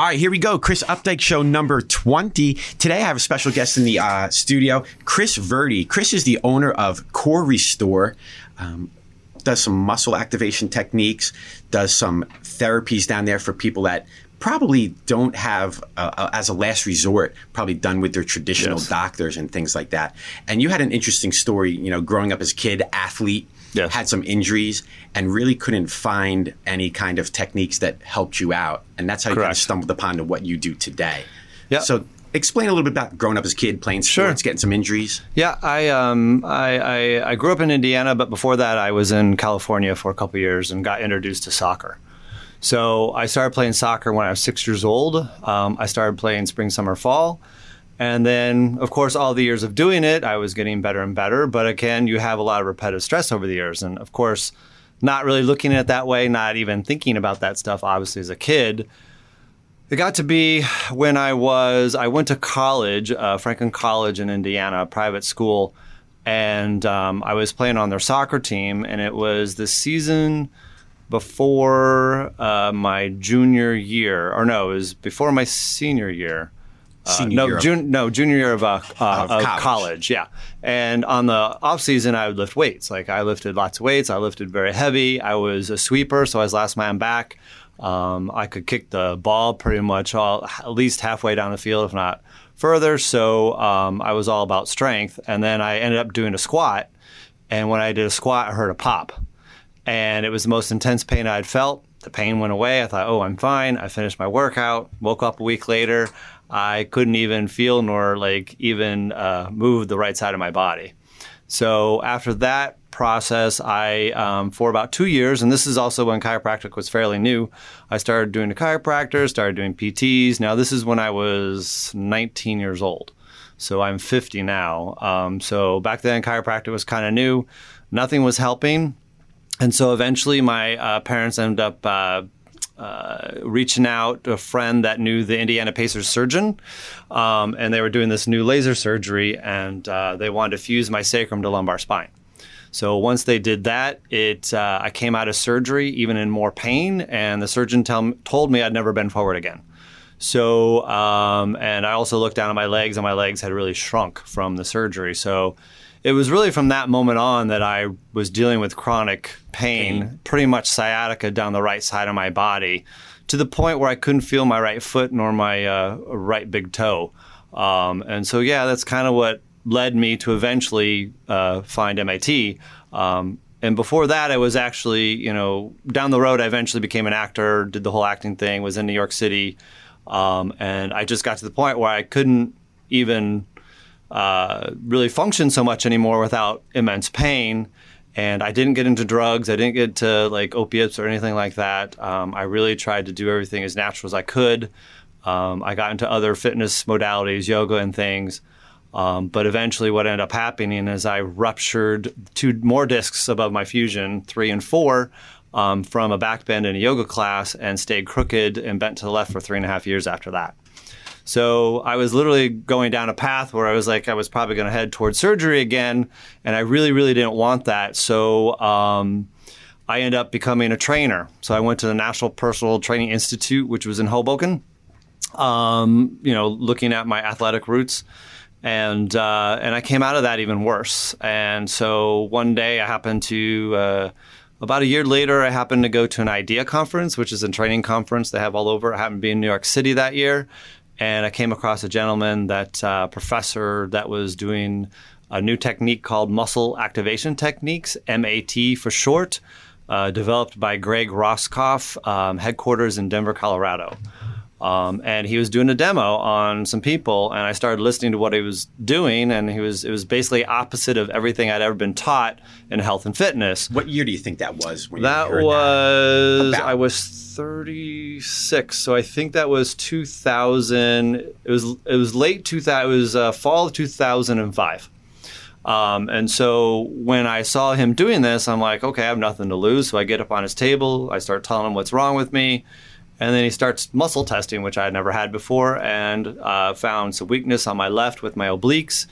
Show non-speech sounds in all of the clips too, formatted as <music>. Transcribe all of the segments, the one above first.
All right, here we go. Chris Opdyke Show number 20. Today I have a special guest in the uh, studio, Chris Verdi. Chris is the owner of Core Restore. Um, does some muscle activation techniques, does some therapies down there for people that probably don't have, uh, uh, as a last resort, probably done with their traditional Yes. doctors and things like that. And you had an interesting story, you know, growing up as a kid, athlete, Yes. had some injuries, and really couldn't find any kind of techniques that helped you out. And that's how you kind of stumbled upon to what you do today. Yeah. So explain a little bit about growing up as a kid, playing Sure. sports, getting some injuries. Yeah, I um I, I I grew up in Indiana, but before that, I was in California for a couple years and got introduced to soccer. So I started playing soccer when I was six years old. Um, I started playing spring, summer, fall. And then, of course, all the years of doing it, I was getting better and better. But again, you have a lot of repetitive stress over the years. And of course, not really looking at it that way, not even thinking about that stuff, obviously, as a kid. It got to be when I was, I went to college, uh, Franklin College in Indiana, a private school, and um, I was playing on their soccer team. And it was the season before uh, my junior year, or no, it was before my senior year. Uh, Senior no, jun- no, junior year of, uh, uh, Of of college. college. yeah. And on the off season, I would lift weights. Like I lifted lots of weights. I lifted very heavy. I was a sweeper, so I was last man back. Um, I could kick the ball pretty much all at least halfway down the field, if not further. So um, I was all about strength. And then I ended up doing a squat. And when I did a squat, I heard a pop and it was the most intense pain I'd felt. The pain went away. I thought, oh, I'm fine. I finished my workout. Woke up a week later. I couldn't even feel nor like even uh, move the right side of my body. So after that process, I um, for about two years, and this is also when chiropractic was fairly new. I started doing the chiropractor, started doing PTs. Now this is when I was 19 years old. So I'm 50 now. Um, so back then, chiropractic was kind of new. Nothing was helping. And so eventually, my uh, parents ended up uh, uh, reaching out to a friend that knew the Indiana Pacers surgeon. Um, and they were doing this new laser surgery, and uh, they wanted to fuse my sacrum to lumbar spine. So once they did that, it uh, I came out of surgery even in more pain, and the surgeon tell, told me I'd never bend forward again. So, um, and I also looked down at my legs, and my legs had really shrunk from the surgery. So, it was really from that moment on that I was dealing with chronic pain, pretty much sciatica down the right side of my body, to the point where I couldn't feel my right foot nor my uh, right big toe. Um, and so, yeah, that's kind of what led me to eventually uh, find MAT. Um, and before that, I was actually, you know, down the road, I eventually became an actor, did the whole acting thing, was in New York City. Um, and I just got to the point where I couldn't even uh, really function so much anymore without immense pain. And I didn't get into drugs. I didn't get to like opiates or anything like that. Um, I really tried to do everything as natural as I could. Um, I got into other fitness modalities, yoga and things. Um, but eventually, what ended up happening is I ruptured two more discs above my fusion, three and four, um, from a back bend in a yoga class and stayed crooked and bent to the left for three and a half years after that. So I was literally going down a path where I was like, I was probably going to head towards surgery again, and I really, really didn't want that. So um, I ended up becoming a trainer. So I went to the National Personal Training Institute, which was in Hoboken. Um, you know, looking at my athletic roots, and uh, and I came out of that even worse. And so one day I happened to. Uh, about a year later, I happened to go to an IDEA conference, which is a training conference they have all over. I happened to be in New York City that year, and I came across a gentleman, that uh, professor, that was doing a new technique called muscle activation techniques, MAT for short, uh, developed by Greg Roskopf, um, headquarters in Denver, Colorado. Um, and he was doing a demo on some people, and I started listening to what he was doing, and he was it was basically opposite of everything I'd ever been taught in health and fitness. What year do you think that was? When That was About. I was 36, so I think that was 2000. It was it was late 2000. It was uh, fall of 2005. Um, and so when I saw him doing this, I'm like, okay, I have nothing to lose. So I get up on his table, I start telling him what's wrong with me, and then he starts muscle testing, which I had never had before, and uh, found some weakness on my left with my obliques,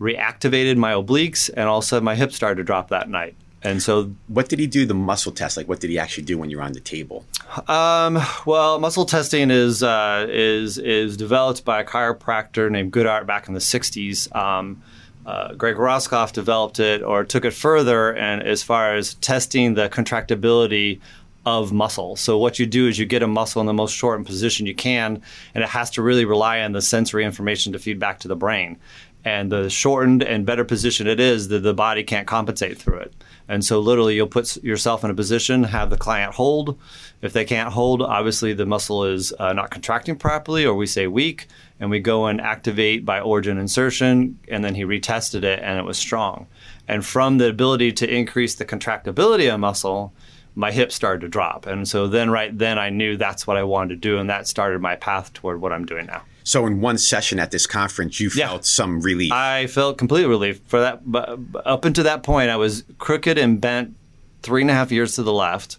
reactivated my obliques, and all of a sudden my hips started to drop that night. And so, what did he do the muscle test? Like, what did he actually do when you're on the table? Um, well, muscle testing is uh, is is developed by a chiropractor named Goodheart back in the '60s. Um, uh, Greg Roskopf developed it or took it further, and as far as testing the contractibility of muscle. So what you do is you get a muscle in the most shortened position you can, and it has to really rely on the sensory information to feed back to the brain. And the shortened and better position it is, the, the body can't compensate through it. And so literally you'll put yourself in a position, have the client hold. If they can't hold, obviously the muscle is uh, not contracting properly, or we say weak, and we go and activate by origin insertion, and then he retested it and it was strong. And from the ability to increase the contractibility of muscle, my hips started to drop. And so then right then I knew that's what I wanted to do and that started my path toward what I'm doing now. So in one session at this conference, you Yeah. felt some relief. I felt complete relief for that. But up until that point, I was crooked and bent three and a half years to the left,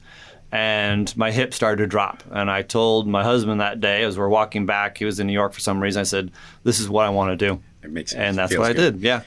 and my hip started to drop. And I told my husband that day as we're walking back, he was in New York for some reason. I said, "This is what I want to do," It makes sense. and that's feels what I did. Yeah.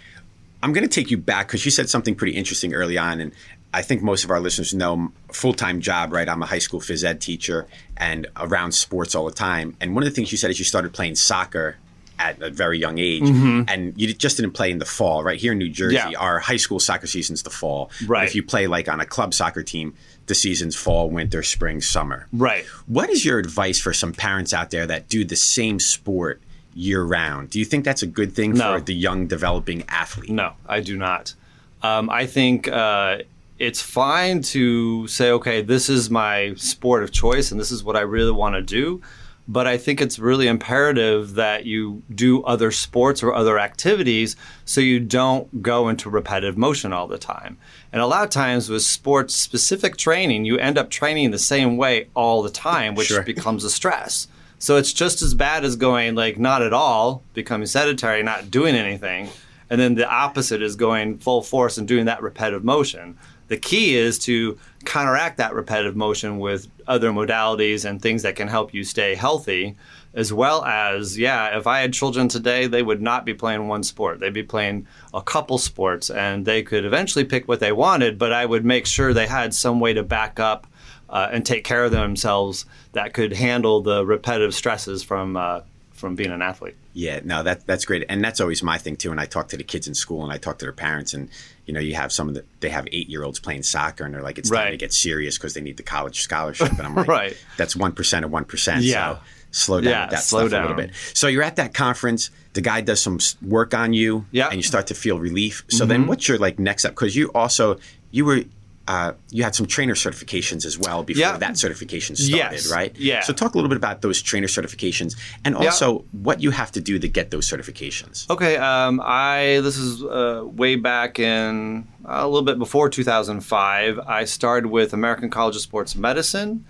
I'm going to take you back because you said something pretty interesting early on, and I think most of our listeners know full time job, right? I'm a high school phys ed teacher and around sports all the time. And one of the things you said is you started playing soccer at a very young age, and you just didn't play in the fall, right? Here in New Jersey, Mm-hmm. Yeah. our high school soccer season's the fall. But Right. if you play like on a club soccer team, the season's fall, winter, spring, summer. Right. What is your advice for some parents out there that do the same sport year round? Do you think that's a good thing No. for the young developing athlete? No, I do not. Um, I think uh, it's fine to say, okay, this is my sport of choice and this is what I really want to do. But I think it's really imperative that you do other sports or other activities so you don't go into repetitive motion all the time. And a lot of times with sports specific training, you end up training the same way all the time, which Sure. becomes a stress. So it's just as bad as going like not at all, becoming sedentary, not doing anything. And then the opposite is going full force and doing that repetitive motion. The key is to counteract that repetitive motion with other modalities and things that can help you stay healthy, as well as, yeah, if I had children today, they would not be playing one sport. They'd be playing a couple sports and they could eventually pick what they wanted, but I would make sure they had some way to back up uh, and take care of themselves that could handle the repetitive stresses from, uh, from being an athlete. Yeah, no, that that's great, and that's always my thing too. And I talk to the kids in school, and I talk to their parents, and you know, you have some of the they have eight year olds playing soccer, and they're like, it's time to get serious because they need the college scholarship. And I'm like, <laughs> Right. that's one percent of one percent. Yeah. So slow down Yeah, that slow stuff a little bit. So you're at that conference. The guy does some work on you, Yeah. Mm-hmm. and you start to feel relief. So then, what's your like next step? Because you also you were. Uh, you had some trainer certifications as well before Yeah. that certification started, Yes. right? Yeah. So talk a little bit about those trainer certifications and Yeah. also what you have to do to get those certifications. Okay, um, I this is uh, way back in uh, a little bit before 2005. I started with American College of Sports Medicine,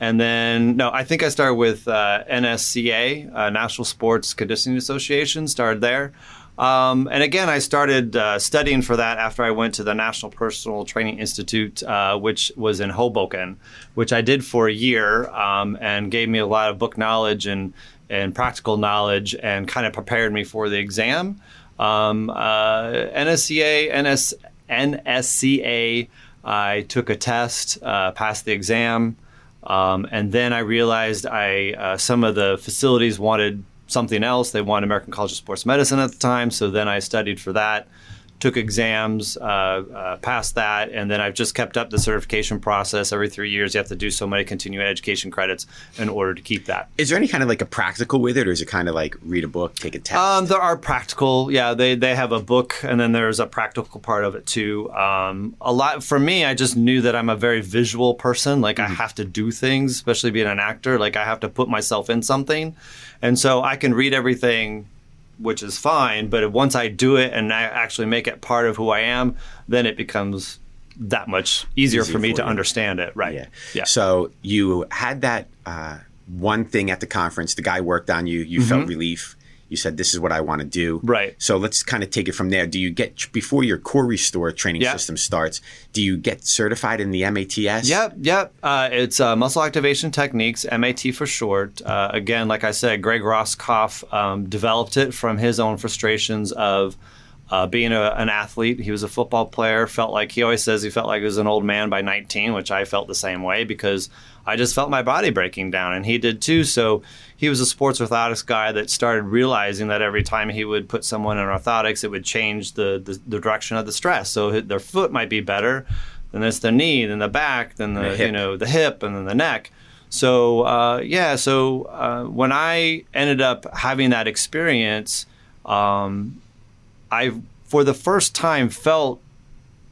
and then no, I think I started with uh, NSCA, uh, National Sports Conditioning Association. Started there, um, and again, I started uh, studying for that after I went to the National Personal Training Institute, uh, which was in Hoboken, which I did for a year, um, and gave me a lot of book knowledge and and practical knowledge, and kind of prepared me for the exam. Um, uh, NSCA, NS, NSCA, I took a test, uh, passed the exam, um, and then I realized I uh, some of the facilities wanted something else. They wanted American College of Sports Medicine at the time, so then I studied for that, took exams, uh, uh, passed that, and then I've just kept up the certification process. Every three years, you have to do so many continuing education credits in order to keep that. Is there any kind of like a practical with it, or is it kind of like read a book, take a test? Um, there are practical, yeah. They they have a book, and then there's a practical part of it too. Um, a lot for me, I just knew that I'm a very visual person. Like I have to do things, especially being an actor. Like I have to put myself in something, and so I can read everything, which is fine. But once I do it and I actually make it part of who I am, then it becomes that much easier for me for to you. understand it. Right? yeah. Yeah. So you had that uh, one thing at the conference. The guy worked on you. You felt relief. You said, "This is what I want to do." Right. So let's kind of take it from there. Do you get before your core restore training Yeah. system starts? Do you get certified in the MATS? Yep, yep. Uh, it's uh, muscle activation techniques, MAT for short. Uh, again, like I said, Greg Roskopf um, developed it from his own frustrations of uh, being a, an athlete. He was a football player. Felt like he always says he felt like he was an old man by 19, which I felt the same way because I just felt my body breaking down, and he did too. So he was a sports orthotics guy that started realizing that every time he would put someone in orthotics, it would change the, the, the direction of the stress. So their foot might be better, then it's the knee, then the back, then the, the you know the hip, and then the neck. So uh, yeah, so uh, when I ended up having that experience, um, I for the first time felt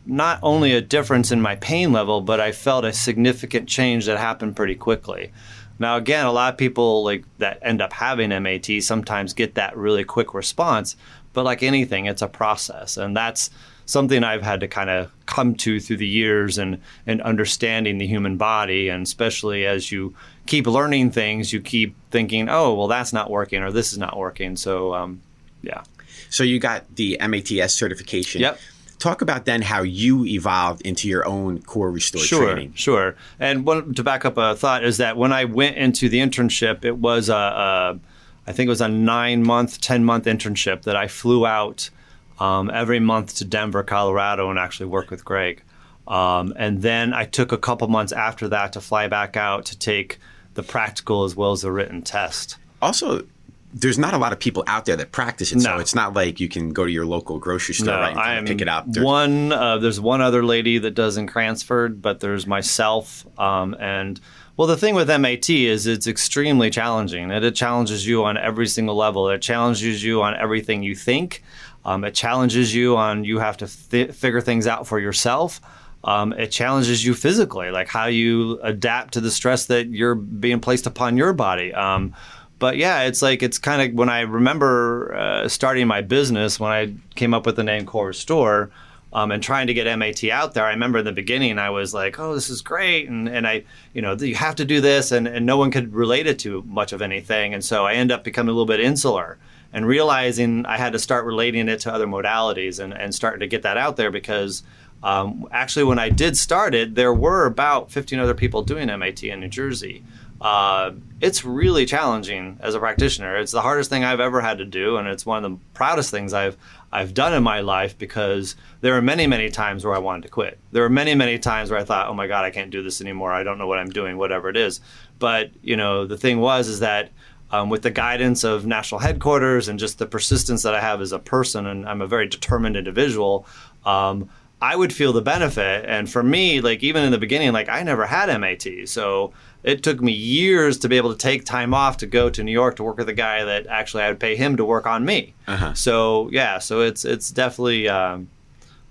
not only a difference in my pain level, but I felt a significant change that happened pretty quickly. Now, again, a lot of people like that end up having MAT sometimes get that really quick response, but like anything, it's a process, and that's something I've had to kind of come to through the years and and understanding the human body, and especially as you keep learning things, you keep thinking, oh, well, that's not working, or this is not working. So, um, yeah. So you got the MATS certification. Yep. Talk about then how you evolved into your own core restore sure, training. Sure, And one, to back up a thought is that when I went into the internship, it was a, a I think it was a nine month, ten month internship that I flew out um, every month to Denver, Colorado, and actually work with Greg. Um, and then I took a couple months after that to fly back out to take the practical as well as the written test. Also, there's not a lot of people out there that practice it, no. so it's not like you can go to your local grocery store no, right and pick it up. There's one, uh, there's one other lady that does in Cranford, but there's myself um, and. Well, the thing with MAT is it's extremely challenging. It, it challenges you on every single level. It challenges you on everything you think. Um, it challenges you on you have to th- figure things out for yourself. Um, it challenges you physically, like how you adapt to the stress that you're being placed upon your body. Um, but yeah, it's like it's kind of when I remember uh, starting my business when I came up with the name Core Restore. Um, and trying to get MAT out there. I remember in the beginning, I was like, "Oh, this is great," and and I, you know, you have to do this, and, and no one could relate it to much of anything, and so I end up becoming a little bit insular and realizing I had to start relating it to other modalities and, and starting to get that out there because um, actually, when I did start it, there were about 15 other people doing MAT in New Jersey. Uh, it's really challenging as a practitioner. It's the hardest thing I've ever had to do, and it's one of the proudest things I've I've done in my life because there are many, many times where I wanted to quit. There are many, many times where I thought, "Oh my God, I can't do this anymore. I don't know what I'm doing, whatever it is." But you know, the thing was is that um, with the guidance of national headquarters and just the persistence that I have as a person, and I'm a very determined individual. Um, I would feel the benefit, and for me, like even in the beginning, like I never had MAT, so it took me years to be able to take time off to go to New York to work with a guy that actually I would pay him to work on me. Uh-huh. So yeah, so it's it's definitely um,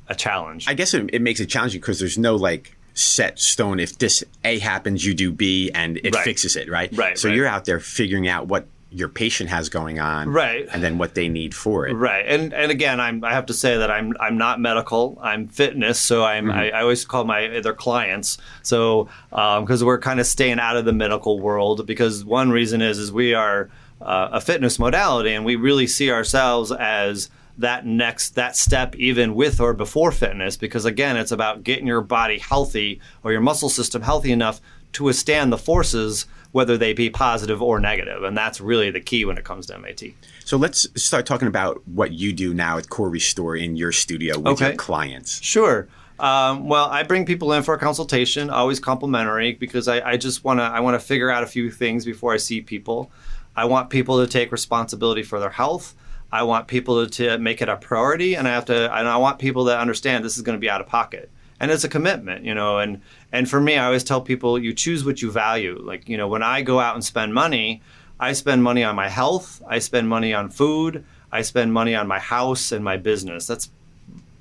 a challenge. I guess it, it makes it challenging because there's no like set stone. If this A happens, you do B, and it right. fixes it, right? Right. So right. you're out there figuring out what your patient has going on, right? And then what they need for it, right? And and again, I'm I have to say that I'm I'm not medical. I'm fitness, so I'm mm-hmm. I, I, always call my their clients. So because um, we're kind of staying out of the medical world because one reason is is we are uh, a fitness modality and we really see ourselves as that next that step even with or before fitness because again it's about getting your body healthy or your muscle system healthy enough to withstand the forces whether they be positive or negative and that's really the key when it comes to MAT. So let's start talking about what you do now at Core Restore in your studio with okay. your clients. Sure. Um, well, I bring people in for a consultation, always complimentary, because I, I just want to I want to figure out a few things before I see people. I want people to take responsibility for their health. I want people to make it a priority, and I have to, and I want people to understand this is going to be out of pocket, and it's a commitment, you know. And and for me, I always tell people, you choose what you value. Like you know, when I go out and spend money, I spend money on my health, I spend money on food, I spend money on my house and my business. That's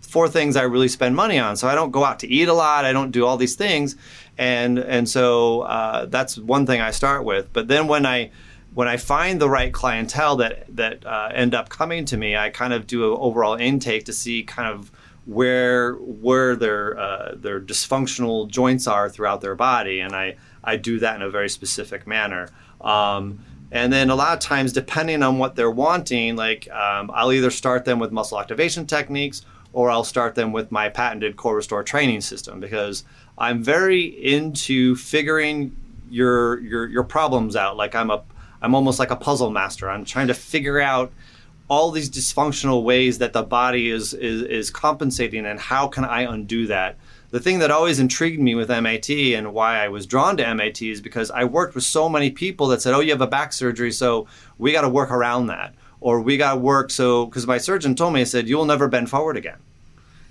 four things I really spend money on. So I don't go out to eat a lot. I don't do all these things, and and so uh, that's one thing I start with. But then when I when I find the right clientele that that uh, end up coming to me, I kind of do an overall intake to see kind of where where their uh, their dysfunctional joints are throughout their body, and I I do that in a very specific manner. Um, and then a lot of times, depending on what they're wanting, like um, I'll either start them with muscle activation techniques or I'll start them with my patented core restore training system because I'm very into figuring your your your problems out. Like I'm a I'm almost like a puzzle master. I'm trying to figure out all these dysfunctional ways that the body is, is is compensating and how can I undo that? The thing that always intrigued me with MAT and why I was drawn to MAT is because I worked with so many people that said, "Oh, you have a back surgery, so we got to work around that." Or we got to work so because my surgeon told me, he said, "You'll never bend forward again."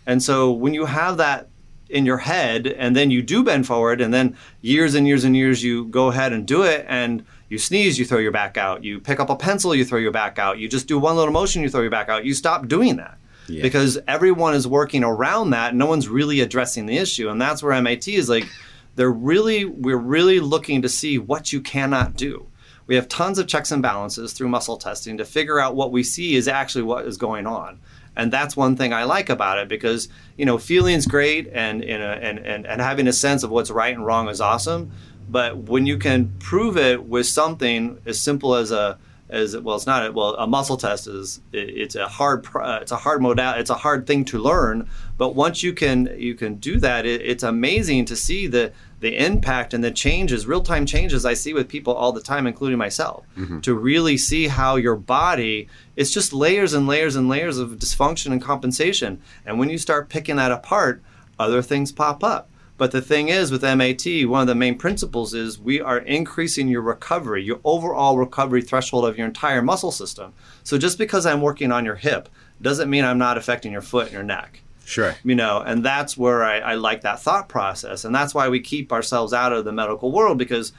And so when you have that in your head and then you do bend forward and then years and years and years you go ahead and do it and you sneeze, you throw your back out. You pick up a pencil, you throw your back out. You just do one little motion, you throw your back out. You stop doing that. Yeah. Because everyone is working around that. No one's really addressing the issue. And that's where MAT is like, they're really, we're really looking to see what you cannot do. We have tons of checks and balances through muscle testing to figure out what we see is actually what is going on. And that's one thing I like about it because, you know, feeling's great and, and, and, and having a sense of what's right and wrong is awesome. But when you can prove it with something as simple as a as well, it's not a, well a muscle test is it's a hard it's a hard modal it's a hard thing to learn. But once you can you can do that, it, it's amazing to see the the impact and the changes, real time changes I see with people all the time, including myself, mm-hmm. to really see how your body it's just layers and layers and layers of dysfunction and compensation. And when you start picking that apart, other things pop up. But the thing is, with MAT, one of the main principles is we are increasing your recovery, your overall recovery threshold of your entire muscle system. So just because I'm working on your hip doesn't mean I'm not affecting your foot and your neck. Sure. You know, and that's where I, I like that thought process. And that's why we keep ourselves out of the medical world because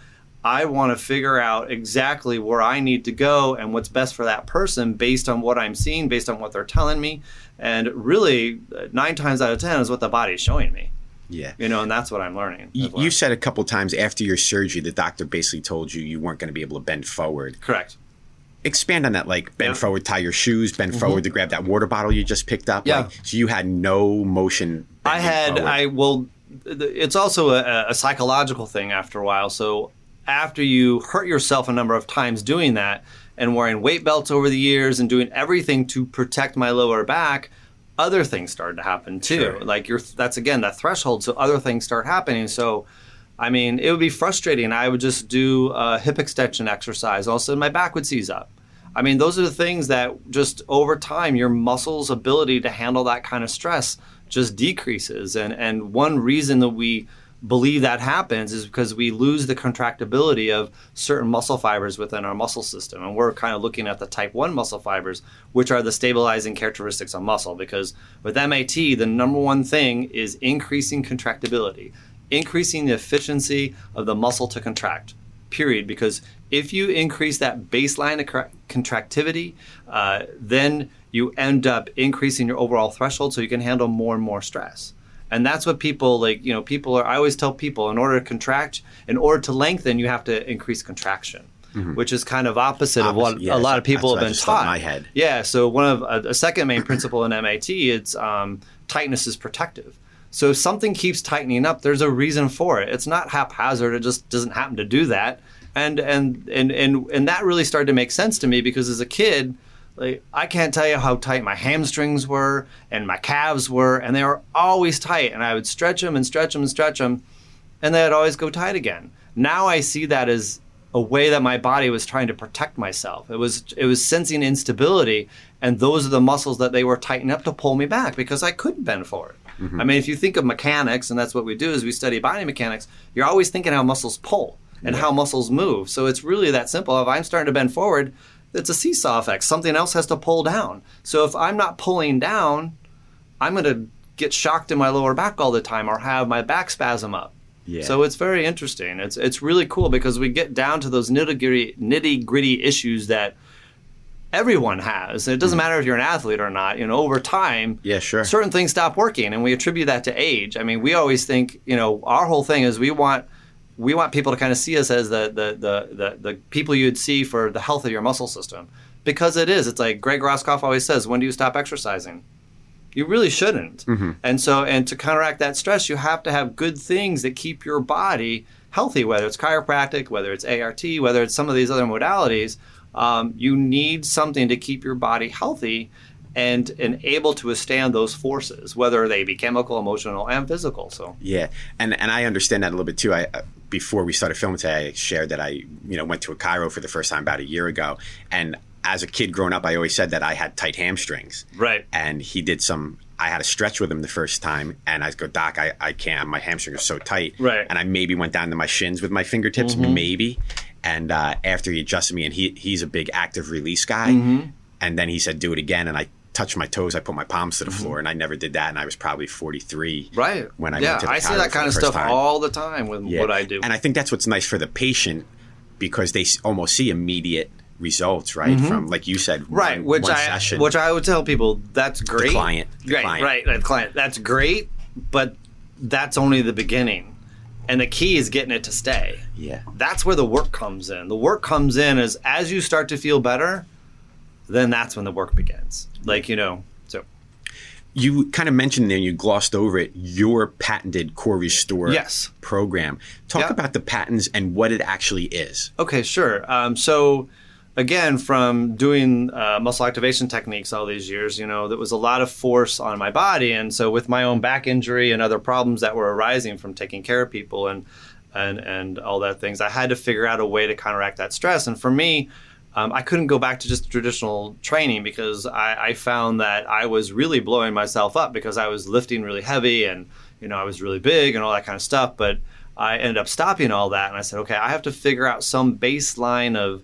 I want to figure out exactly where I need to go and what's best for that person based on what I'm seeing, based on what they're telling me. And really, nine times out of 10 is what the body's showing me. Yeah. You know, and that's what I'm learning. You, you said a couple times after your surgery, the doctor basically told you you weren't going to be able to bend forward. Correct. Expand on that, like bend forward, tie your shoes, bend mm-hmm. forward to grab that water bottle you just picked up. Yeah. Like, so you had no motion. I had, forward. I will, it's also a, a psychological thing after a while. So after you hurt yourself a number of times doing that and wearing weight belts over the years and doing everything to protect my lower back, other things started to happen too. Sure. Like you're that's again that threshold. So other things start happening. So I mean, it would be frustrating. I would just do a hip extension exercise. All of a sudden, my back would seize up. I mean, those are the things that just over time, your muscles' ability to handle that kind of stress just decreases. And and one reason that we believe that happens is because we lose the contractibility of certain muscle fibers within our muscle system. And we're kind of looking at the type 1 muscle fibers, which are the stabilizing characteristics of muscle. Because with MAT, the number one thing is increasing contractibility, increasing the efficiency of the muscle to contract, period. Because if you increase that baseline contractivity, uh, then you end up increasing your overall threshold so you can handle more and more stress and that's what people like you know people are i always tell people in order to contract in order to lengthen you have to increase contraction mm-hmm. which is kind of opposite, opposite of what yes, a lot of people have been taught. my head. Yeah so one of a, a second main principle in mat it's um, tightness is protective. So if something keeps tightening up there's a reason for it. It's not haphazard it just doesn't happen to do that. And and and and, and that really started to make sense to me because as a kid like I can't tell you how tight my hamstrings were and my calves were, and they were always tight. And I would stretch them and stretch them and stretch them, and they'd always go tight again. Now I see that as a way that my body was trying to protect myself. It was it was sensing instability, and those are the muscles that they were tightening up to pull me back because I couldn't bend forward. Mm-hmm. I mean, if you think of mechanics, and that's what we do is we study body mechanics. You're always thinking how muscles pull and yeah. how muscles move. So it's really that simple. If I'm starting to bend forward, it's a seesaw effect. Something else has to pull down. So if I'm not pulling down, I'm going to get shocked in my lower back all the time or have my back spasm up. Yeah. So it's very interesting. It's it's really cool because we get down to those nitty gritty nitty gritty issues that everyone has. It doesn't mm. matter if you're an athlete or not. You know, over time, yeah, sure, certain things stop working, and we attribute that to age. I mean, we always think, you know, our whole thing is we want we want people to kind of see us as the, the the the the, people you'd see for the health of your muscle system because it is. It's like Greg Roskopf always says, when do you stop exercising? You really shouldn't. Mm-hmm. And so, and to counteract that stress, you have to have good things that keep your body healthy, whether it's chiropractic, whether it's ART, whether it's some of these other modalities. Um, you need something to keep your body healthy and and able to withstand those forces, whether they be chemical, emotional, and physical. So yeah, and and I understand that a little bit too. I uh, before we started filming today, I shared that I you know went to a chiro for the first time about a year ago, and as a kid growing up, I always said that I had tight hamstrings. Right. And he did some. I had a stretch with him the first time, and I go, Doc, I, I can't. My hamstrings are so tight. Right. And I maybe went down to my shins with my fingertips, maybe. And uh, after he adjusted me, and he he's a big active release guy, and then he said, do it again, and I touched my toes. I put my palms to the floor, and I never did that. And I was probably 43. Right. When I yeah, went to the I see that kind of stuff time. all the time with Yeah. what I do. And I think that's what's nice for the patient because they almost see immediate results, right? From like you said, Mm-hmm. right, one, which one I session. which I would tell people that's great. client, the right, client. right, the client. That's great, but that's only the beginning. And the key is getting it to stay. yeah. That's where the work comes in. The work comes in is as you start to feel better, then that's when the work begins. Like, you know, so You kind of mentioned there, you glossed over it, your patented Core Restore Yes. program. Talk Yeah. about the patents and what it actually is. Okay, sure. Um, so, again, from doing uh, muscle activation techniques all these years, you know, there was a lot of force on my body, and so with my own back injury and other problems that were arising from taking care of people and and and all that things, I had to figure out a way to counteract that stress. And for me, um, I couldn't go back to just traditional training because I, I found that I was really blowing myself up because I was lifting really heavy and you know I was really big and all that kind of stuff. But I ended up stopping all that and I said, okay, I have to figure out some baseline of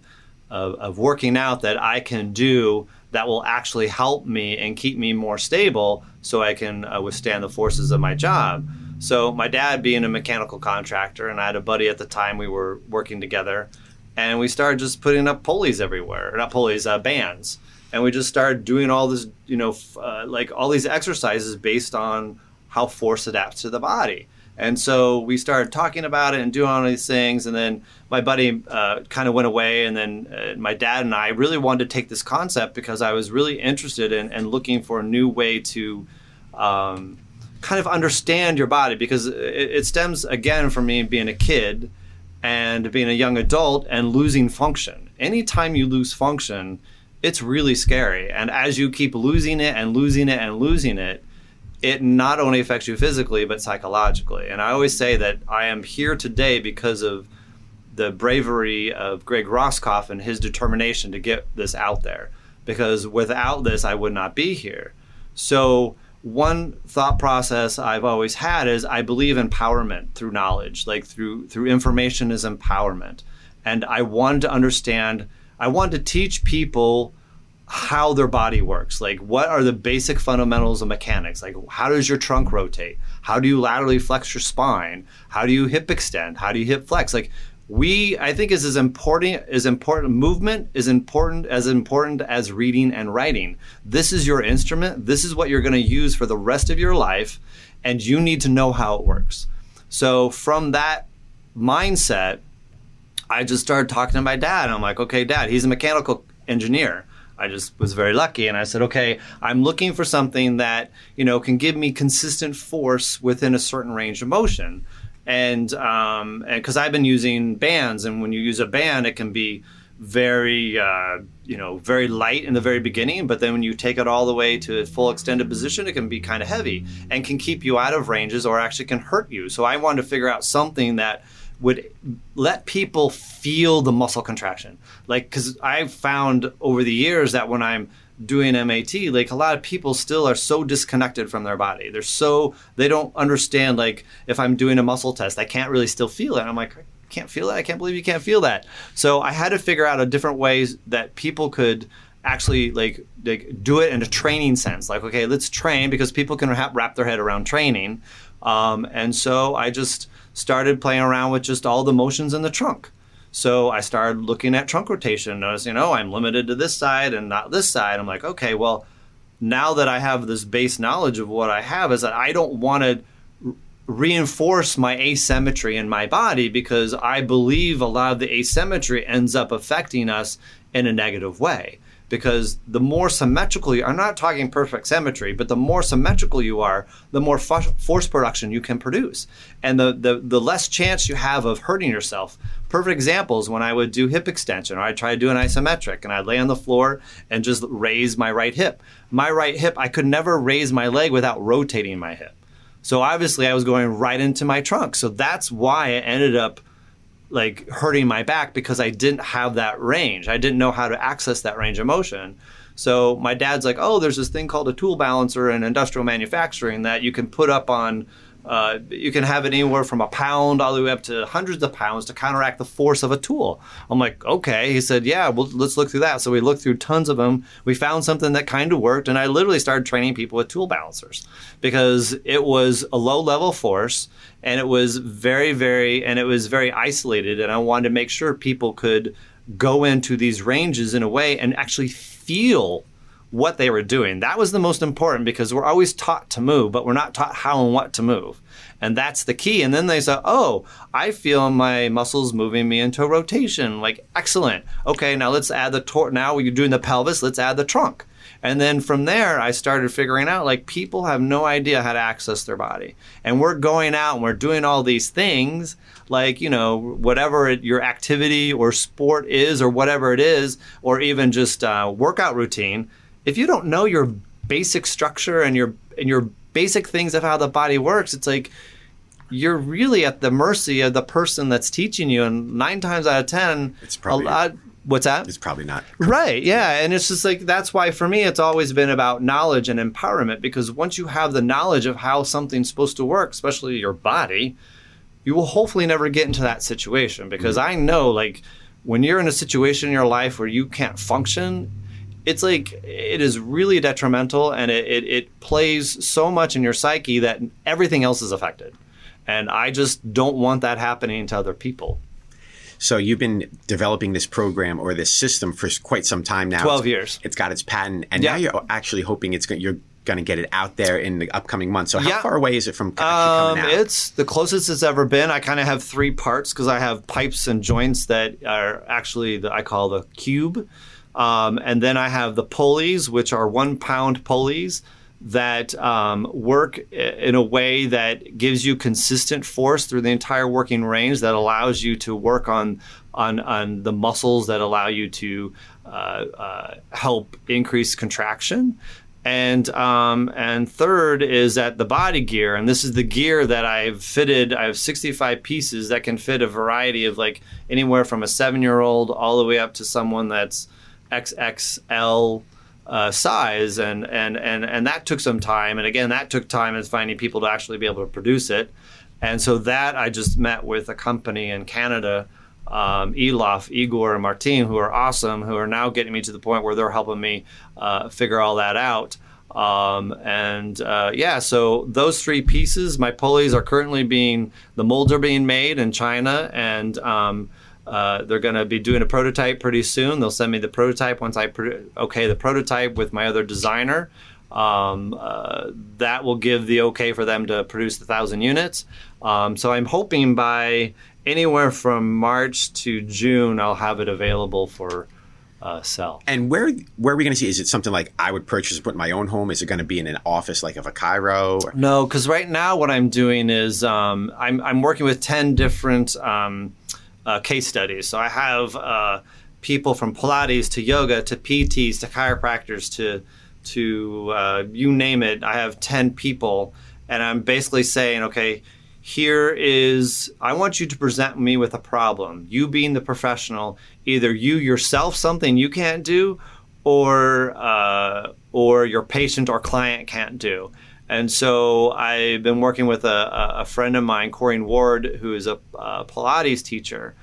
of, of working out that I can do that will actually help me and keep me more stable so I can uh, withstand the forces of my job. So, my dad being a mechanical contractor, and I had a buddy at the time we were working together, and we started just putting up pulleys everywhere, not pulleys, uh, bands. And we just started doing all this, you know, uh, like all these exercises based on how force adapts to the body. And so we started talking about it and doing all these things. And then my buddy uh, kind of went away. And then uh, my dad and I really wanted to take this concept because I was really interested in and looking for a new way to um, kind of understand your body because it, it stems again from me being a kid and being a young adult and losing function. Anytime you lose function, it's really scary. And as you keep losing it and losing it and losing it, it not only affects you physically but psychologically. And I always say that I am here today because of the bravery of Greg Roskopf and his determination to get this out there. Because without this, I would not be here. So, one thought process I've always had is I believe empowerment through knowledge, like through through information is empowerment. And I wanted to understand, I wanted to teach people how their body works. Like, what are the basic fundamentals of mechanics? Like, how does your trunk rotate? How do you laterally flex your spine? How do you hip extend? How do you hip flex? Like, we, I think, is as important as important. Movement is important as important as reading and writing. This is your instrument. This is what you're going to use for the rest of your life, and you need to know how it works. So, from that mindset, I just started talking to my dad. I'm like, okay, dad, he's a mechanical engineer. I just was very lucky and I said, okay, I'm looking for something that, you know, can give me consistent force within a certain range of motion. And um, because I've been using bands, and when you use a band, it can be very, uh, you know, very light in the very beginning, but then when you take it all the way to full extended position, it can be kind of heavy and can keep you out of ranges or actually can hurt you. So I wanted to figure out something that would let people feel the muscle contraction. Like, because I've found over the years that when I'm doing MAT, like a lot of people still are so disconnected from their body. They're so, they don't understand, like, if I'm doing a muscle test, I can't really still feel it. I'm like, I can't feel that. I can't believe you can't feel that. So I had to figure out a different ways that people could actually like like do it in a training sense like okay let's train because people can wrap, wrap their head around training um, and so i just started playing around with just all the motions in the trunk so i started looking at trunk rotation noticing oh i'm limited to this side and not this side i'm like okay well now that i have this base knowledge of what i have is that i don't want to reinforce my asymmetry in my body because I believe a lot of the asymmetry ends up affecting us in a negative way. Because the more symmetrical you I'm not talking perfect symmetry, but the more symmetrical you are, the more fu- force production you can produce. And the, the, the less chance you have of hurting yourself. Perfect examples when I would do hip extension or I'd try to do an isometric and I'd lay on the floor and just raise my right hip. My right hip, I could never raise my leg without rotating my hip. So obviously, I was going right into my trunk. So that's why I ended up like hurting my back because I didn't have that range. I didn't know how to access that range of motion. So my dad's like, "Oh, there's this thing called a tool balancer in industrial manufacturing that you can put up on uh, you can have it anywhere from a pound all the way up to hundreds of pounds to counteract the force of a tool. I'm like, okay. He said, yeah, well, let's look through that. So we looked through tons of them. We found something that kind of worked, and I literally started training people with tool balancers because it was a low level force and it was very, very, and it was very isolated. And I wanted to make sure people could go into these ranges in a way and actually feel what they were doing. That was the most important because we're always taught to move, but we're not taught how and what to move. And that's the key. And then they say, oh, I feel my muscles moving me into rotation. Like, excellent. Okay, now let's add the tor. Now you're doing the pelvis, let's add the trunk. And then from there, I started figuring out like people have no idea how to access their body. And we're going out and we're doing all these things, like, you know, whatever it, your activity or sport is, or whatever it is, or even just uh, workout routine if you don't know your basic structure and your and your basic things of how the body works, it's like you're really at the mercy of the person that's teaching you. And nine times out of ten, it's probably a lot. What's that? It's probably not. Right. Yeah. And it's just like that's why for me it's always been about knowledge and empowerment because once you have the knowledge of how something's supposed to work, especially your body, you will hopefully never get into that situation because mm-hmm. I know like when you're in a situation in your life where you can't function, it's like it is really detrimental and it, it, it, plays so much in your psyche that everything else is affected and i just don't want that happening to other people so you've been developing this program or this system for quite some time now 12 years it's got its patent and yeah. now you're actually hoping it's going you're going to get it out there in the upcoming months. So how yeah. far away is it from um, coming out? It's the closest it's ever been. I kind of have three parts because I have pipes and joints that are actually the I call the cube. Um, and then I have the pulleys, which are one pound pulleys that um, work in a way that gives you consistent force through the entire working range that allows you to work on on, on the muscles that allow you to uh, uh, help increase contraction. And um, and third is that the body gear, and this is the gear that I've fitted. I have 65 pieces that can fit a variety of like anywhere from a seven year old all the way up to someone that's XXL uh, size, and, and and and that took some time. And again, that took time as finding people to actually be able to produce it. And so that I just met with a company in Canada, um, Elof, Igor, and Martin, who are awesome, who are now getting me to the point where they're helping me uh, figure all that out. Um, and uh, yeah, so those three pieces, my pulleys are currently being the molds are being made in China, and um, uh, they're going to be doing a prototype pretty soon. They'll send me the prototype once I pro- okay the prototype with my other designer. Um, uh, that will give the okay for them to produce the thousand units. Um, so I'm hoping by anywhere from March to June, I'll have it available for uh, sell. And where where are we going to see? Is it something like I would purchase and put in my own home? Is it going to be in an office like of a Chiro? Or? No, because right now what I'm doing is um, I'm I'm working with ten different. Um, uh, case studies. So I have uh, people from Pilates to yoga to PTs to chiropractors to to uh, you name it. I have ten people, and I'm basically saying, okay, here is I want you to present me with a problem. You being the professional, either you yourself something you can't do, or uh, or your patient or client can't do. And so I've been working with a, a friend of mine, Corinne Ward, who is a, a, Pilates teacher.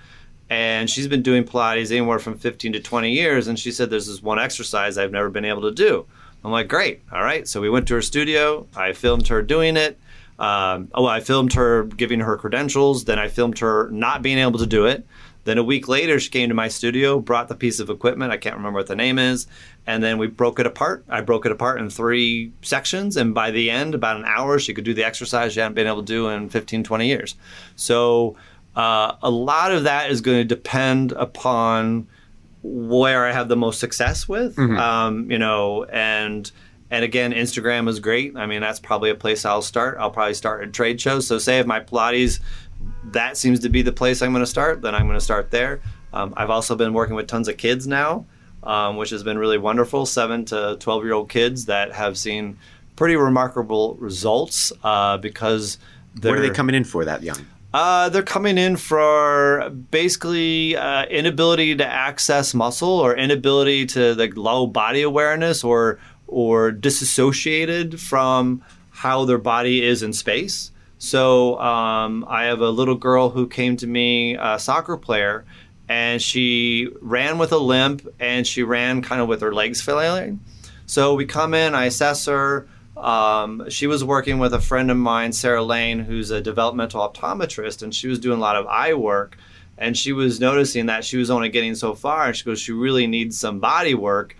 And she's been doing Pilates anywhere from 15 to 20 years. And she said, There's this one exercise I've never been able to do. I'm like, Great. All right. So we went to her studio. I filmed her doing it. Um, oh, I filmed her giving her credentials. Then I filmed her not being able to do it. Then a week later, she came to my studio, brought the piece of equipment. I can't remember what the name is. And then we broke it apart. I broke it apart in three sections. And by the end, about an hour, she could do the exercise she hadn't been able to do in 15, 20 years. So uh, a lot of that is going to depend upon where I have the most success with. Mm-hmm. Um, you know, and. And again, Instagram is great. I mean, that's probably a place I'll start. I'll probably start at trade shows. So, say if my Pilates that seems to be the place I'm going to start, then I'm going to start there. Um, I've also been working with tons of kids now, um, which has been really wonderful. Seven to 12 year old kids that have seen pretty remarkable results uh, because What are they coming in for that young? Uh, they're coming in for basically uh, inability to access muscle or inability to like low body awareness or or disassociated from how their body is in space. So um, I have a little girl who came to me, a soccer player, and she ran with a limp and she ran kind of with her legs flailing. So we come in, I assess her. Um, she was working with a friend of mine, Sarah Lane, who's a developmental optometrist, and she was doing a lot of eye work. And she was noticing that she was only getting so far, and she goes, "She really needs some body work."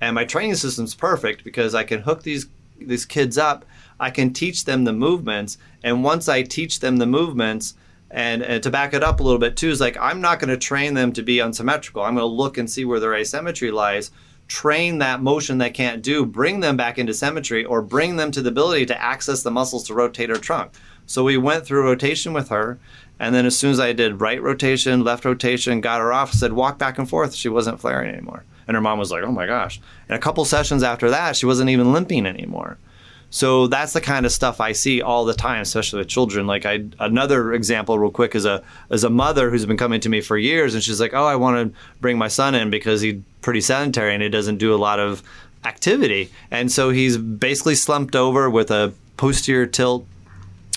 And my training system's perfect because I can hook these these kids up. I can teach them the movements, and once I teach them the movements, and, and to back it up a little bit too, is like I'm not going to train them to be unsymmetrical. I'm going to look and see where their asymmetry lies train that motion they can't do, bring them back into symmetry, or bring them to the ability to access the muscles to rotate her trunk. So we went through rotation with her, and then as soon as I did right rotation, left rotation, got her off, said walk back and forth, she wasn't flaring anymore. And her mom was like, oh my gosh. And a couple sessions after that, she wasn't even limping anymore. So that's the kind of stuff I see all the time, especially with children. Like I, another example, real quick, is a is a mother who's been coming to me for years, and she's like, "Oh, I want to bring my son in because he's pretty sedentary and he doesn't do a lot of activity, and so he's basically slumped over with a posterior tilt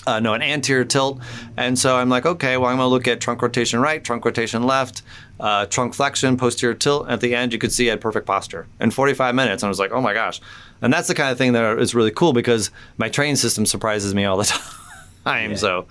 uh, no, an anterior tilt. And so I'm like, okay, well, I'm going to look at trunk rotation right, trunk rotation left, uh, trunk flexion, posterior tilt. At the end, you could see I had perfect posture in 45 minutes. And I was like, oh my gosh. And that's the kind of thing that is really cool because my training system surprises me all the <laughs> time. Yeah. So,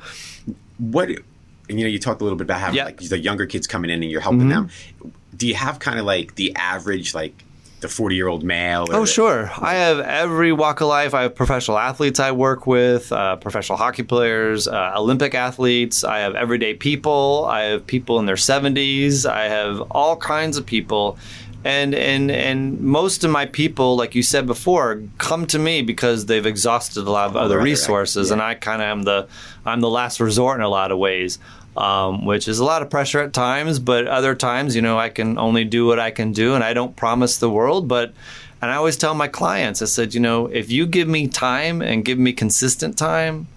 what, and you know, you talked a little bit about having like the younger kids coming in and you're helping mm-hmm. them. Do you have kind of like the average, like, the 40 year old male? Oh, sure. I have every walk of life. I have professional athletes I work with, uh, professional hockey players, uh, Olympic athletes. I have everyday people. I have people in their 70s. I have all kinds of people. And, and and most of my people, like you said before, come to me because they've exhausted a lot of other resources, yeah. and I kind of am the I'm the last resort in a lot of ways um, which is a lot of pressure at times, but other times, you know, I can only do what I can do and I don't promise the world. But, and I always tell my clients, I said, you know, if you give me time and give me consistent time,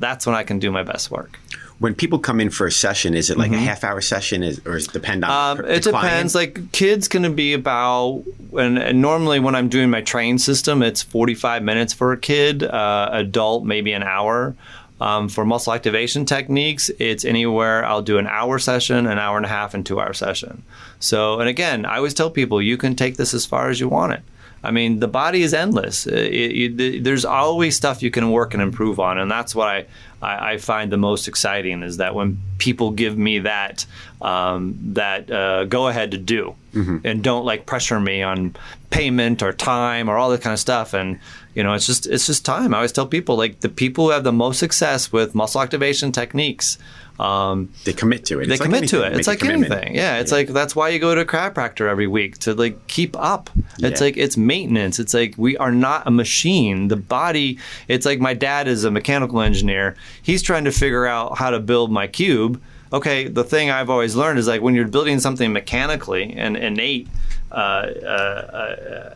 that's when I can do my best work when people come in for a session, is it like mm-hmm. a half hour session, is, or does it depend on? Um, it depends. Like kids going to be about, and, and, normally when I'm doing my train system, it's 45 minutes for a kid. Uh, adult maybe an hour. Um, for muscle activation techniques, it's anywhere I'll do an hour session, an hour and a half, and two hour session. So, and again, I always tell people you can take this as far as you want it. I mean, the body is endless. It, it, there's always stuff you can work and improve on, and that's what I, I, I find the most exciting is that when people give me that um, that uh, go ahead to do, mm-hmm. and don't like pressure me on payment or time or all that kind of stuff, and you know, it's just it's just time. I always tell people like the people who have the most success with muscle activation techniques. Um, they commit to it. They it's commit like to it. It's like anything. Yeah, it's yeah. like that's why you go to a chiropractor every week to like keep up. It's yeah. like it's maintenance. It's like we are not a machine. The body. It's like my dad is a mechanical engineer. He's trying to figure out how to build my cube. Okay, the thing I've always learned is like when you're building something mechanically and innate. Uh, uh, uh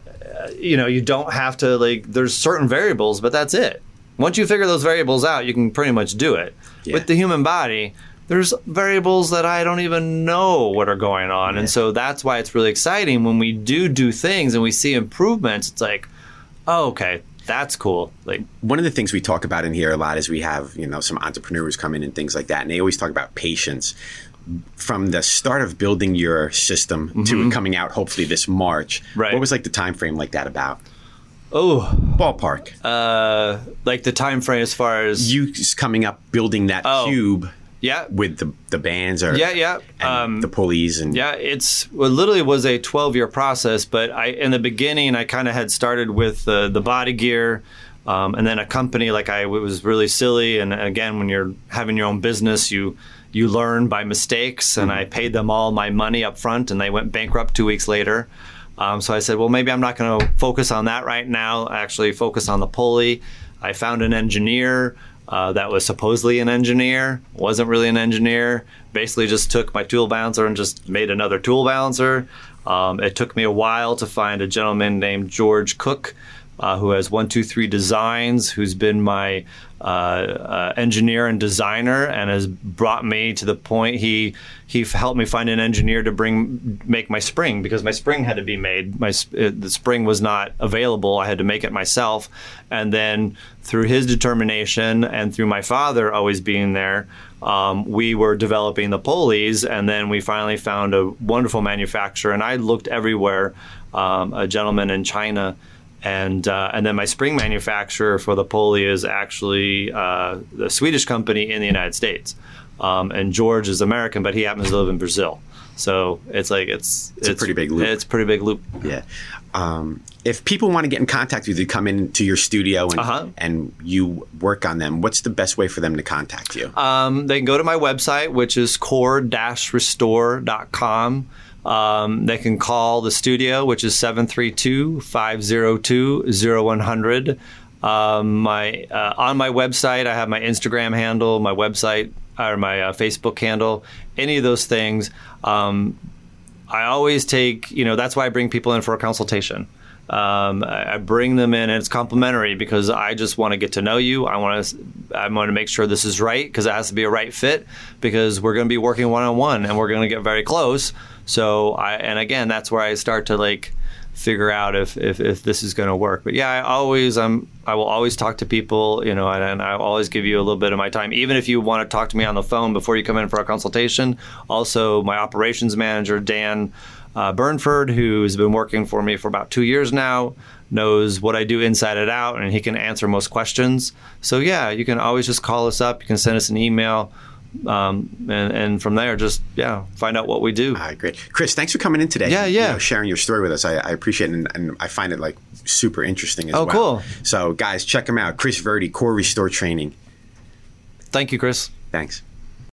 you know, you don't have to like. There's certain variables, but that's it. Once you figure those variables out, you can pretty much do it. Yeah. With the human body, there's variables that I don't even know what are going on, yeah. and so that's why it's really exciting when we do do things and we see improvements. It's like, oh, okay, that's cool. Like one of the things we talk about in here a lot is we have you know some entrepreneurs come in and things like that, and they always talk about patience from the start of building your system mm-hmm. to coming out hopefully this March. Right. What was like the time frame like that about? Oh, ballpark. Uh, like the time frame as far as you coming up building that oh, cube. Yeah, with the the bands or yeah, yeah, um, the pulleys and yeah, it's well, literally was a twelve year process. But I in the beginning I kind of had started with the the body gear. Um, and then a company like I it was really silly. And again, when you're having your own business, you you learn by mistakes. And mm-hmm. I paid them all my money up front, and they went bankrupt two weeks later. Um, so I said, well, maybe I'm not going to focus on that right now. I Actually, focus on the pulley. I found an engineer uh, that was supposedly an engineer, wasn't really an engineer. Basically, just took my tool balancer and just made another tool balancer. Um, it took me a while to find a gentleman named George Cook uh, who has one two three designs, who's been my uh, uh, engineer and designer, and has brought me to the point he he helped me find an engineer to bring make my spring because my spring had to be made. My uh, the spring was not available. I had to make it myself, and then through his determination and through my father always being there. Um, we were developing the pulleys, and then we finally found a wonderful manufacturer. And I looked everywhere. Um, a gentleman in China and uh, and then my spring manufacturer for the pulley is actually uh, the Swedish company in the United States, um, and George is American, but he happens to live in Brazil. So it's like it's it's, it's a pretty big loop. It's a pretty big loop. Yeah. Um, if people want to get in contact with you, to come into your studio and uh-huh. and you work on them. What's the best way for them to contact you? Um, they can go to my website, which is core-restore.com. Um, they can call the studio, which is 732 502 0100. Um, my uh, on my website, I have my Instagram handle, my website, or my uh, Facebook handle. Any of those things, um, I always take. You know, that's why I bring people in for a consultation. Um, I, bring them in, and it's complimentary because I just want to get to know you. I want to, I want to make sure this is right because it has to be a right fit because we're going to be working one on one and we're going to get very close. So I and again that's where I start to like figure out if if, if this is going to work. But yeah, I always I'm I will always talk to people, you know, and, and I always give you a little bit of my time, even if you want to talk to me on the phone before you come in for a consultation. Also, my operations manager Dan. Uh, Burnford, who's been working for me for about two years now, knows what I do inside and out, and he can answer most questions. So, yeah, you can always just call us up. You can send us an email um, and, and from there, just yeah, find out what we do. All right, great, Chris. Thanks for coming in today. Yeah, yeah, you know, sharing your story with us. I, I appreciate it, and, and, I find it like super interesting as oh, well. Oh, cool. So, guys, check him out. Chris Verdi, Core Restore Training. Thank you, Chris. Thanks.